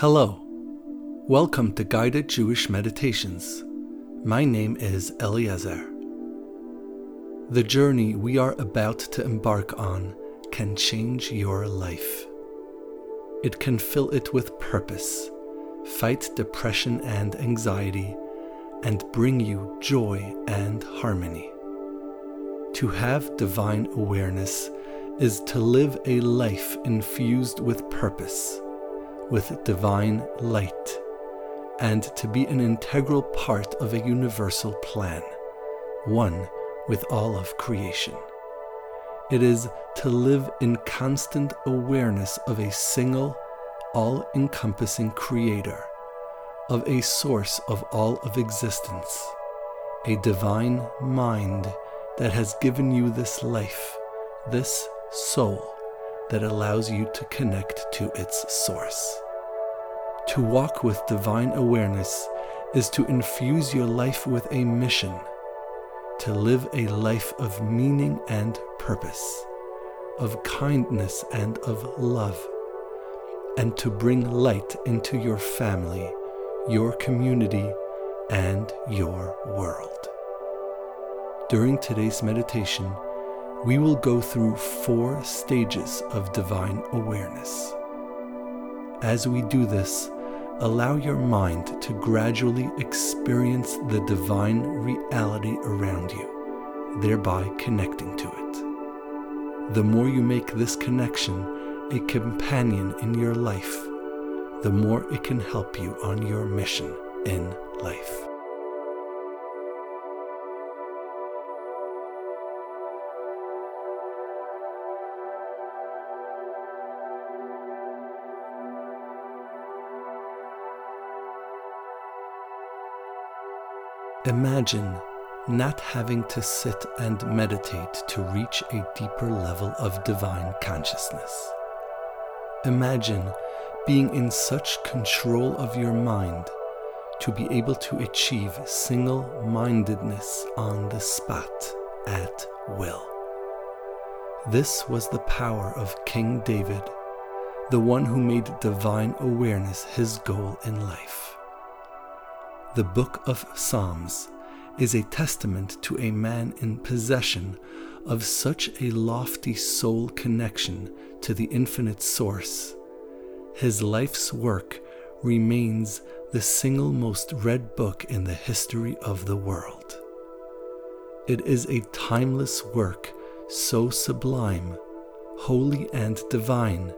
Hello. Welcome to Guided Jewish Meditations. My name is Eliezer. The journey we are about to embark on can change your life. It can fill it with purpose, fight depression and anxiety, and bring you joy and harmony. To have divine awareness is to live a life infused with purpose with divine light, and to be an integral part of a universal plan, one with all of creation. It is to live in constant awareness of a single, all encompassing Creator, of a source of all of existence, a divine mind that has given you this life, this soul that allows you to connect to its source. To walk with divine awareness is to infuse your life with a mission, to live a life of meaning and purpose, of kindness and of love, and to bring light into your family, your community, and your world. During today's meditation, we will go through four stages of divine awareness. As we do this, allow your mind to gradually experience the divine reality around you, thereby connecting to it. The more you make this connection a companion in your life, the more it can help you on your mission in life. Imagine not having to sit and meditate to reach a deeper level of divine consciousness. Imagine being in such control of your mind to be able to achieve single mindedness on the spot at will. This was the power of King David, the one who made divine awareness his goal in life. The Book of Psalms is a testament to a man in possession of such a lofty soul connection to the infinite source. His life's work remains the single most read book in the history of the world. It is a timeless work so sublime, holy, and divine.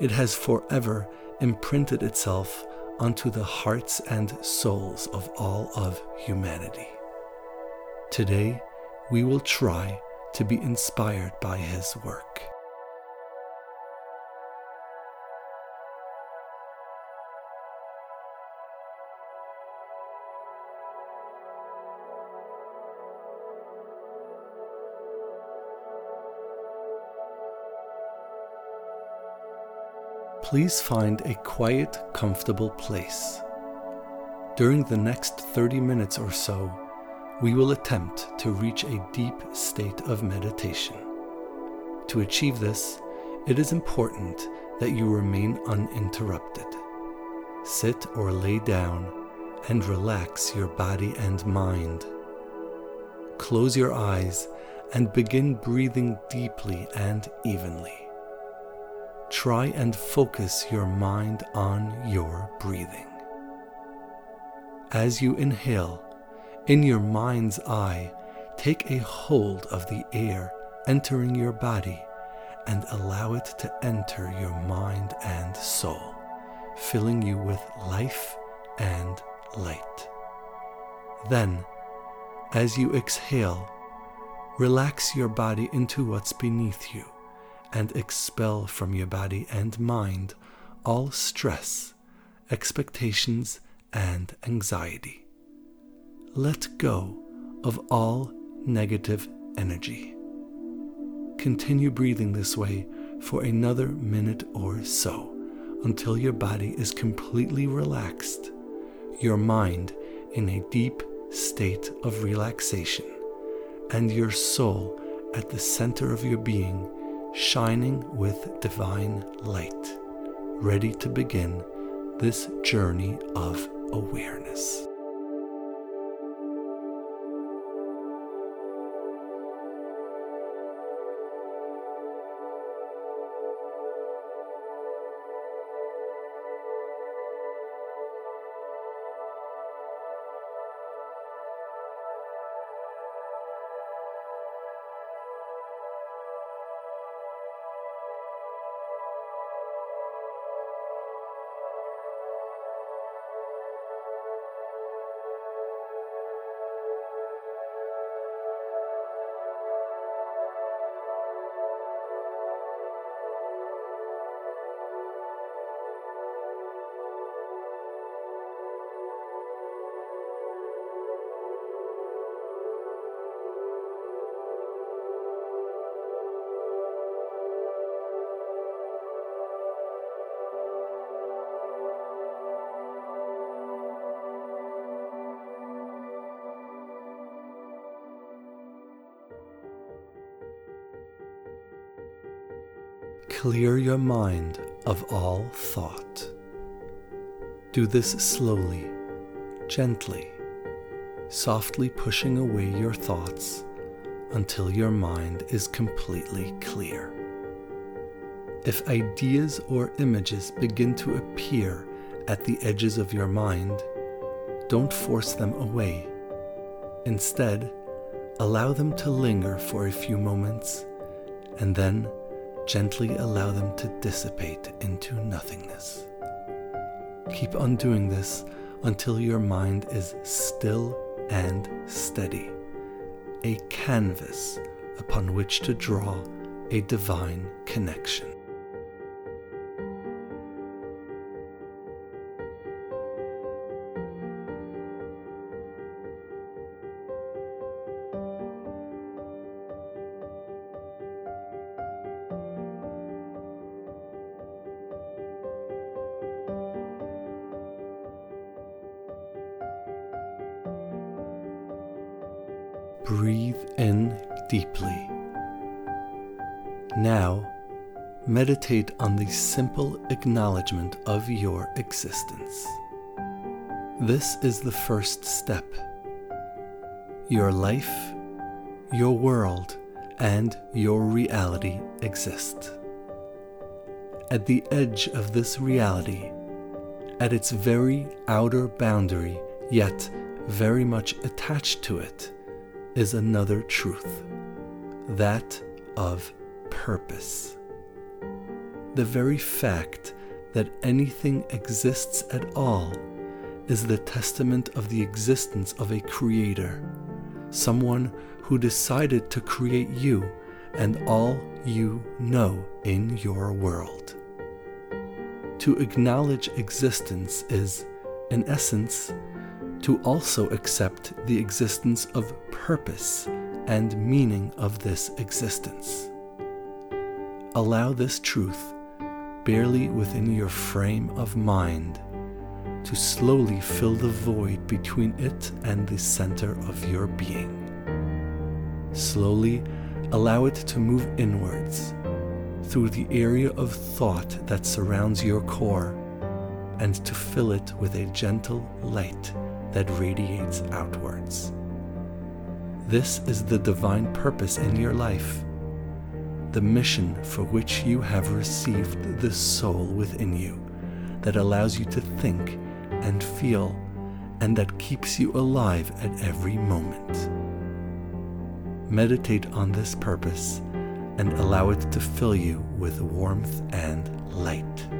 It has forever imprinted itself unto the hearts and souls of all of humanity. Today, we will try to be inspired by his work. Please find a quiet, comfortable place. During the next 30 minutes or so, we will attempt to reach a deep state of meditation. To achieve this, it is important that you remain uninterrupted. Sit or lay down and relax your body and mind. Close your eyes and begin breathing deeply and evenly try and focus your mind on your breathing. As you inhale, in your mind's eye, take a hold of the air entering your body and allow it to enter your mind and soul, filling you with life and light. Then, as you exhale, relax your body into what's beneath you and expel from your body and mind all stress, expectations, and anxiety. Let go of all negative energy. Continue breathing this way for another minute or so until your body is completely relaxed, your mind in a deep state of relaxation, and your soul at the center of your being shining with divine light, ready to begin this journey of awareness. Clear your mind of all thought. Do this slowly, gently, softly pushing away your thoughts until your mind is completely clear. If ideas or images begin to appear at the edges of your mind, don't force them away. Instead, allow them to linger for a few moments and then gently allow them to dissipate into nothingness. Keep on doing this until your mind is still and steady, a canvas upon which to draw a divine connection. Meditate on the simple acknowledgement of your existence. This is the first step. Your life, your world, and your reality exist. At the edge of this reality, at its very outer boundary, yet very much attached to it, is another truth that of purpose. The very fact that anything exists at all is the testament of the existence of a creator, someone who decided to create you and all you know in your world. To acknowledge existence is, in essence, to also accept the existence of purpose and meaning of this existence. Allow this truth, barely within your frame of mind, to slowly fill the void between it and the center of your being. Slowly allow it to move inwards through the area of thought that surrounds your core and to fill it with a gentle light that radiates outwards. This is the divine purpose in your life, the mission for which you have received the soul within you that allows you to think and feel and that keeps you alive at every moment. Meditate on this purpose and allow it to fill you with warmth and light.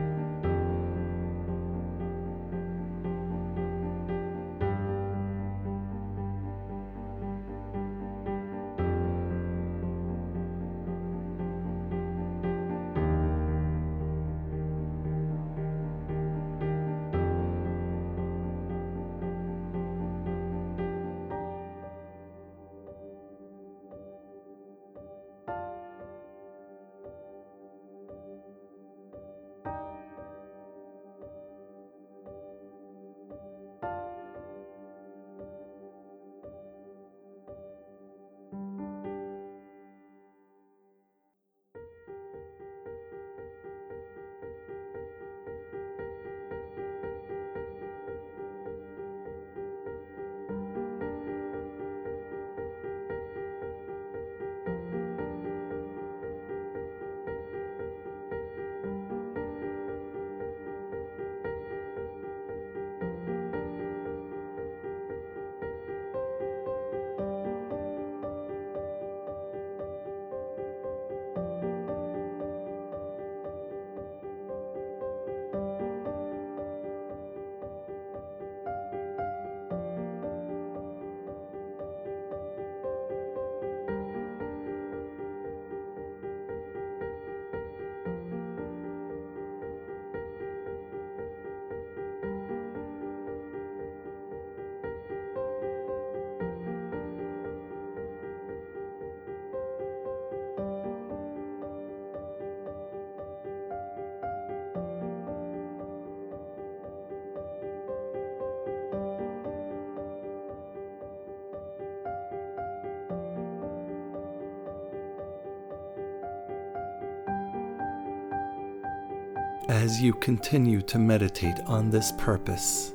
As you continue to meditate on this purpose,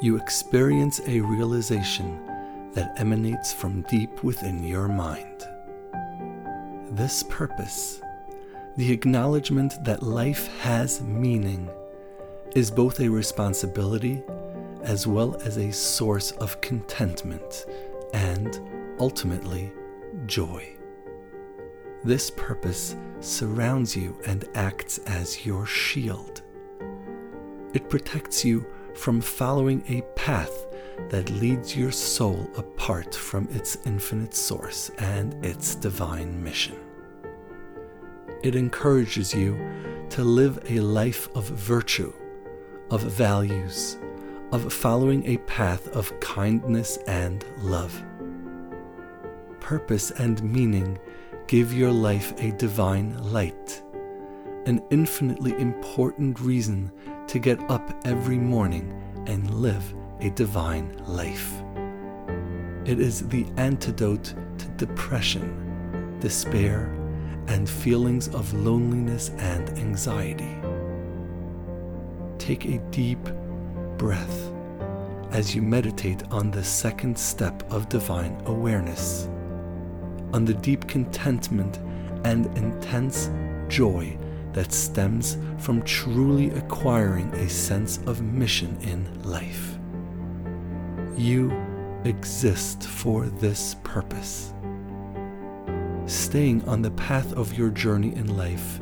you experience a realization that emanates from deep within your mind. This purpose, the acknowledgement that life has meaning, is both a responsibility as well as a source of contentment and, ultimately, joy. This purpose surrounds you and acts as your shield. It protects you from following a path that leads your soul apart from its infinite source and its divine mission. It encourages you to live a life of virtue, of values, of following a path of kindness and love. Purpose and meaning give your life a divine light, an infinitely important reason to get up every morning and live a divine life. It is the antidote to depression, despair, and feelings of loneliness and anxiety. Take a deep breath as you meditate on the second step of divine awareness, on the deep contentment and intense joy that stems from truly acquiring a sense of mission in life. You exist for this purpose. Staying on the path of your journey in life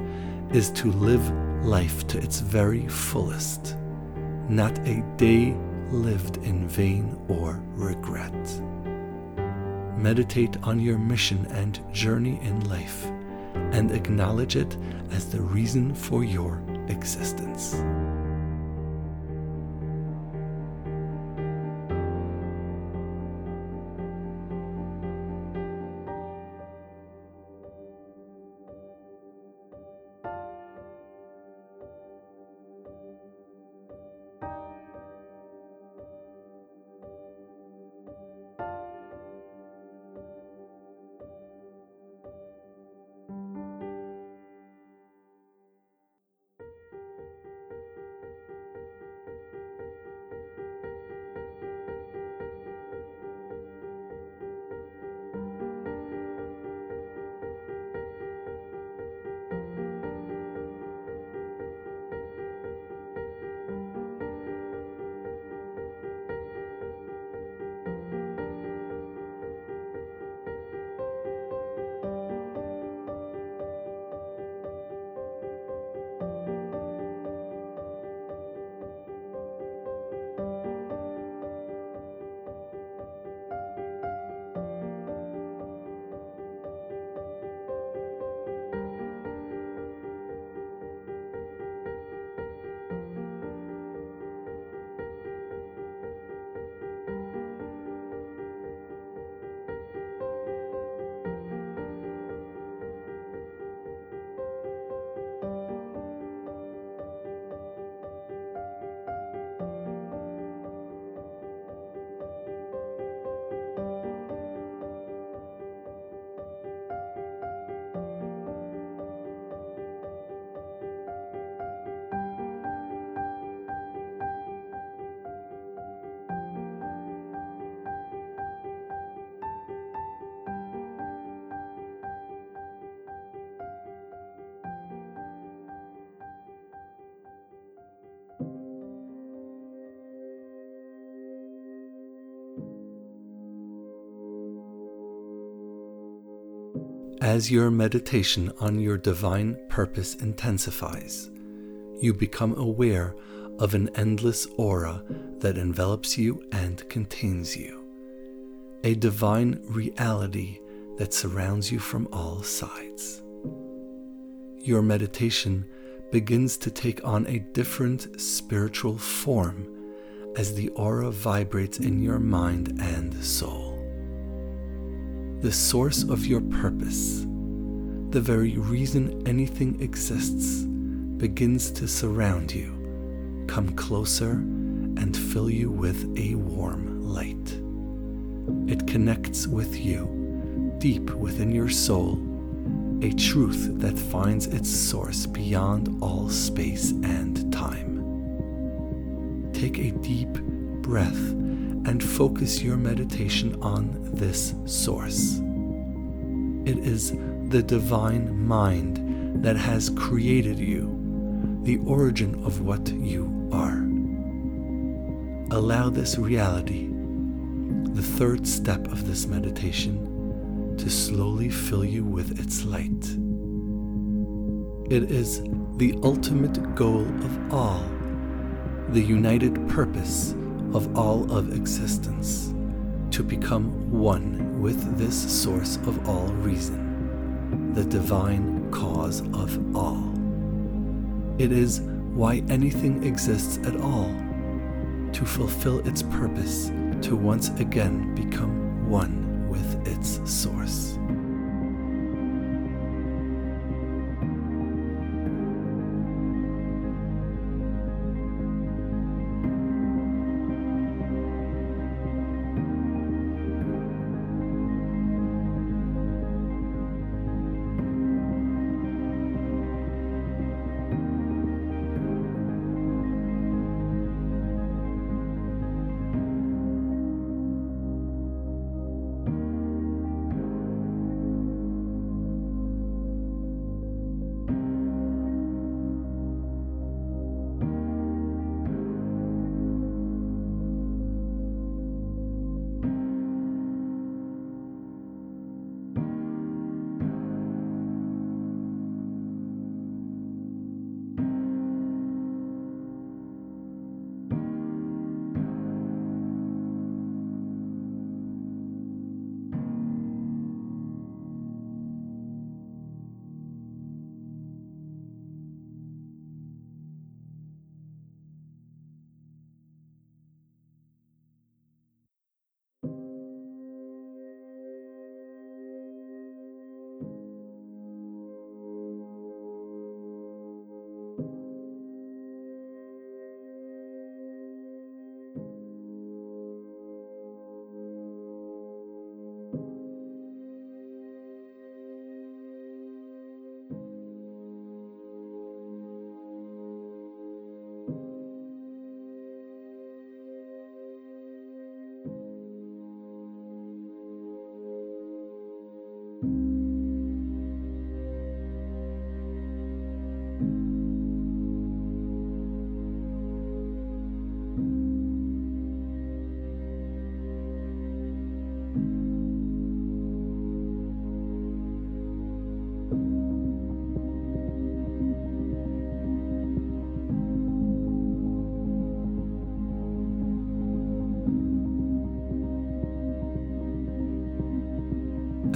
is to live life to its very fullest, not a day lived in vain or regret. Meditate on your mission and journey in life and acknowledge it as the reason for your existence. As your meditation on your divine purpose intensifies, you become aware of an endless aura that envelops you and contains you, a divine reality that surrounds you from all sides. Your meditation begins to take on a different spiritual form as the aura vibrates in your mind and soul the source of your purpose, the very reason anything exists, begins to surround you, come closer, and fill you with a warm light. It connects with you deep within your soul, a truth that finds its source beyond all space and time. Take a deep breath and focus your meditation on this source. It is the divine mind that has created you, the origin of what you are. Allow this reality, the third step of this meditation, to slowly fill you with its light. It is the ultimate goal of all, the united purpose of all of existence, to become one with this source of all reason, the divine cause of all. It is why anything exists at all, to fulfill its purpose to once again become one with its source.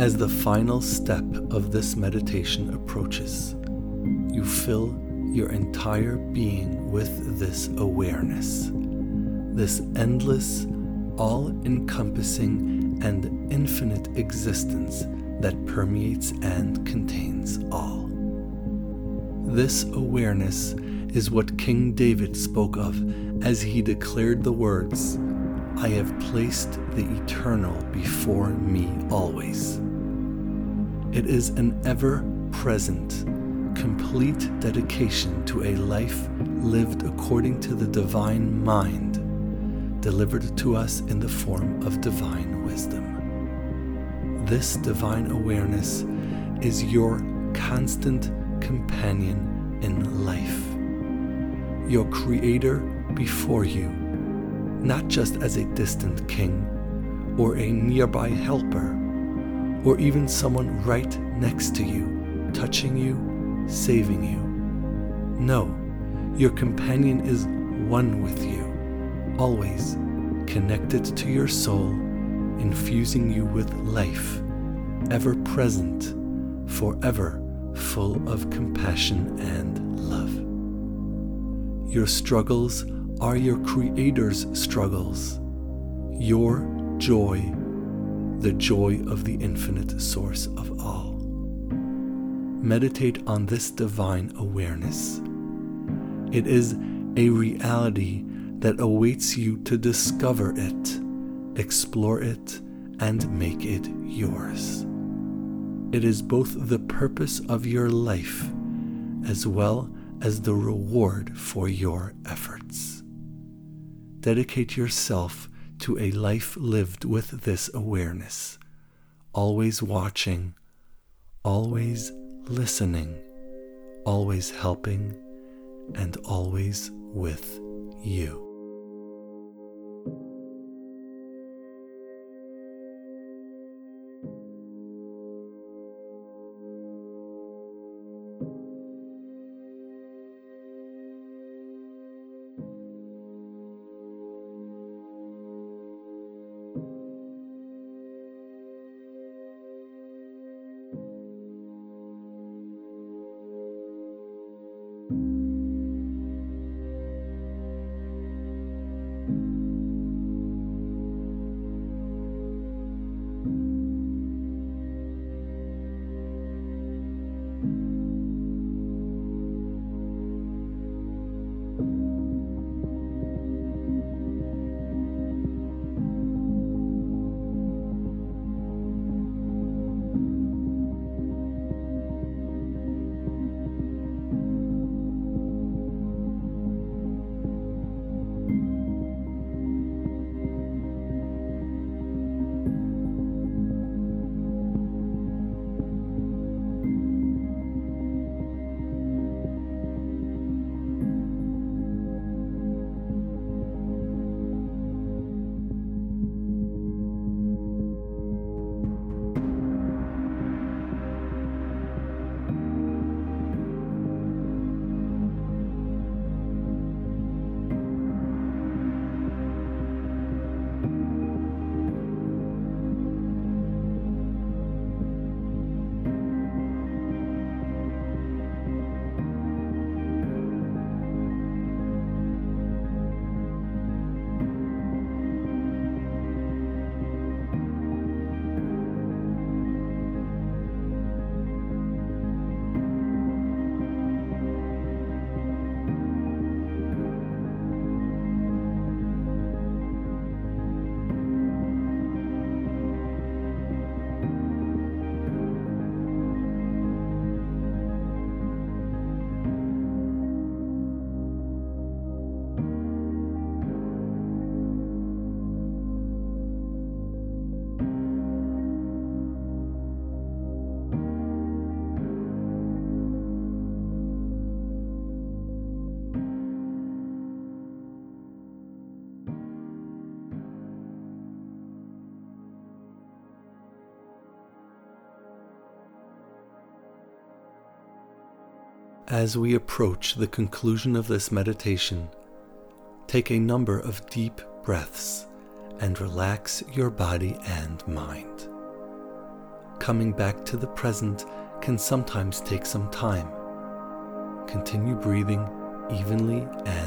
As the final step of this meditation approaches, you fill your entire being with this awareness, this endless, all encompassing, and infinite existence that permeates and contains all. This awareness is what King David spoke of as he declared the words, I have placed the eternal before me always. It is an ever present, complete dedication to a life lived according to the divine mind, delivered to us in the form of divine wisdom. This divine awareness is your constant companion in life, your creator before you, not just as a distant king or a nearby helper or even someone right next to you, touching you, saving you. No, your companion is one with you, always connected to your soul, infusing you with life, ever present, forever full of compassion and love. Your struggles are your Creator's struggles. Your joy the joy of the infinite source of all. Meditate on this divine awareness. It is a reality that awaits you to discover it, explore it, and make it yours. It is both the purpose of your life as well as the reward for your efforts. Dedicate yourself to a life lived with this awareness, always watching, always listening, always helping, and always with you. As we approach the conclusion of this meditation, take a number of deep breaths and relax your body and mind. Coming back to the present can sometimes take some time. Continue breathing evenly and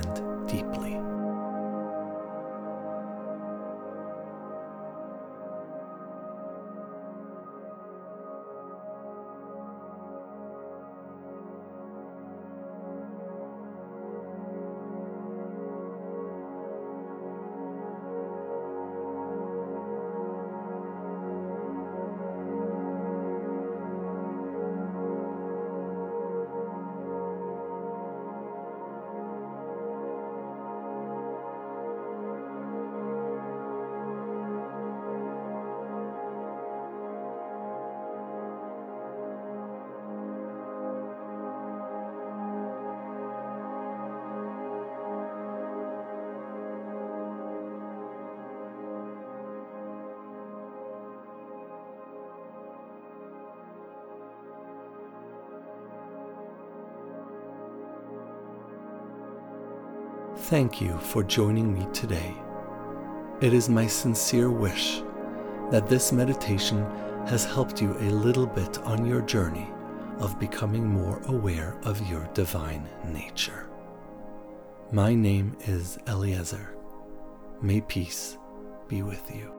Thank you for joining me today. It is my sincere wish that this meditation has helped you a little bit on your journey of becoming more aware of your divine nature. My name is Eliezer. May peace be with you.